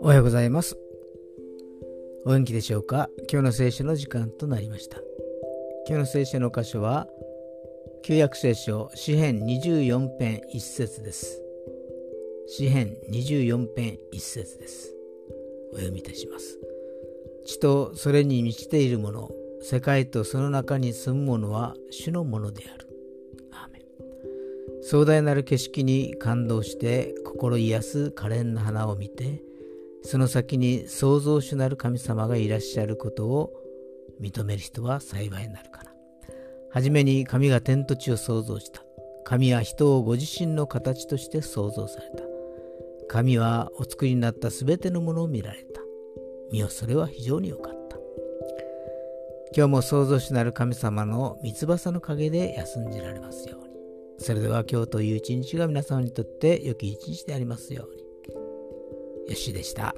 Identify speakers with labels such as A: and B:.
A: おはようございます。お元気でしょうか？今日の聖書の時間となりました。今日の聖書の箇所は、旧約聖書詩編24編1節です。詩編24編1節です。お読みいたします。地とそれに満ちているもの、世界とその中に住むものは主のものである。壮大なる景色に感動して心癒す可憐な花を見てその先に創造主なる神様がいらっしゃることを認める人は幸いになるから。はじめに神が天と地を創造した。神は人をご自身の形として創造された。神はお作りになったすべてのものを見られた。見よそれは非常に良かった。今日も創造主なる神様の三翼の陰で休んじられますように。それでは今日という一日が皆様にとって良き一日でありますように。よしでした。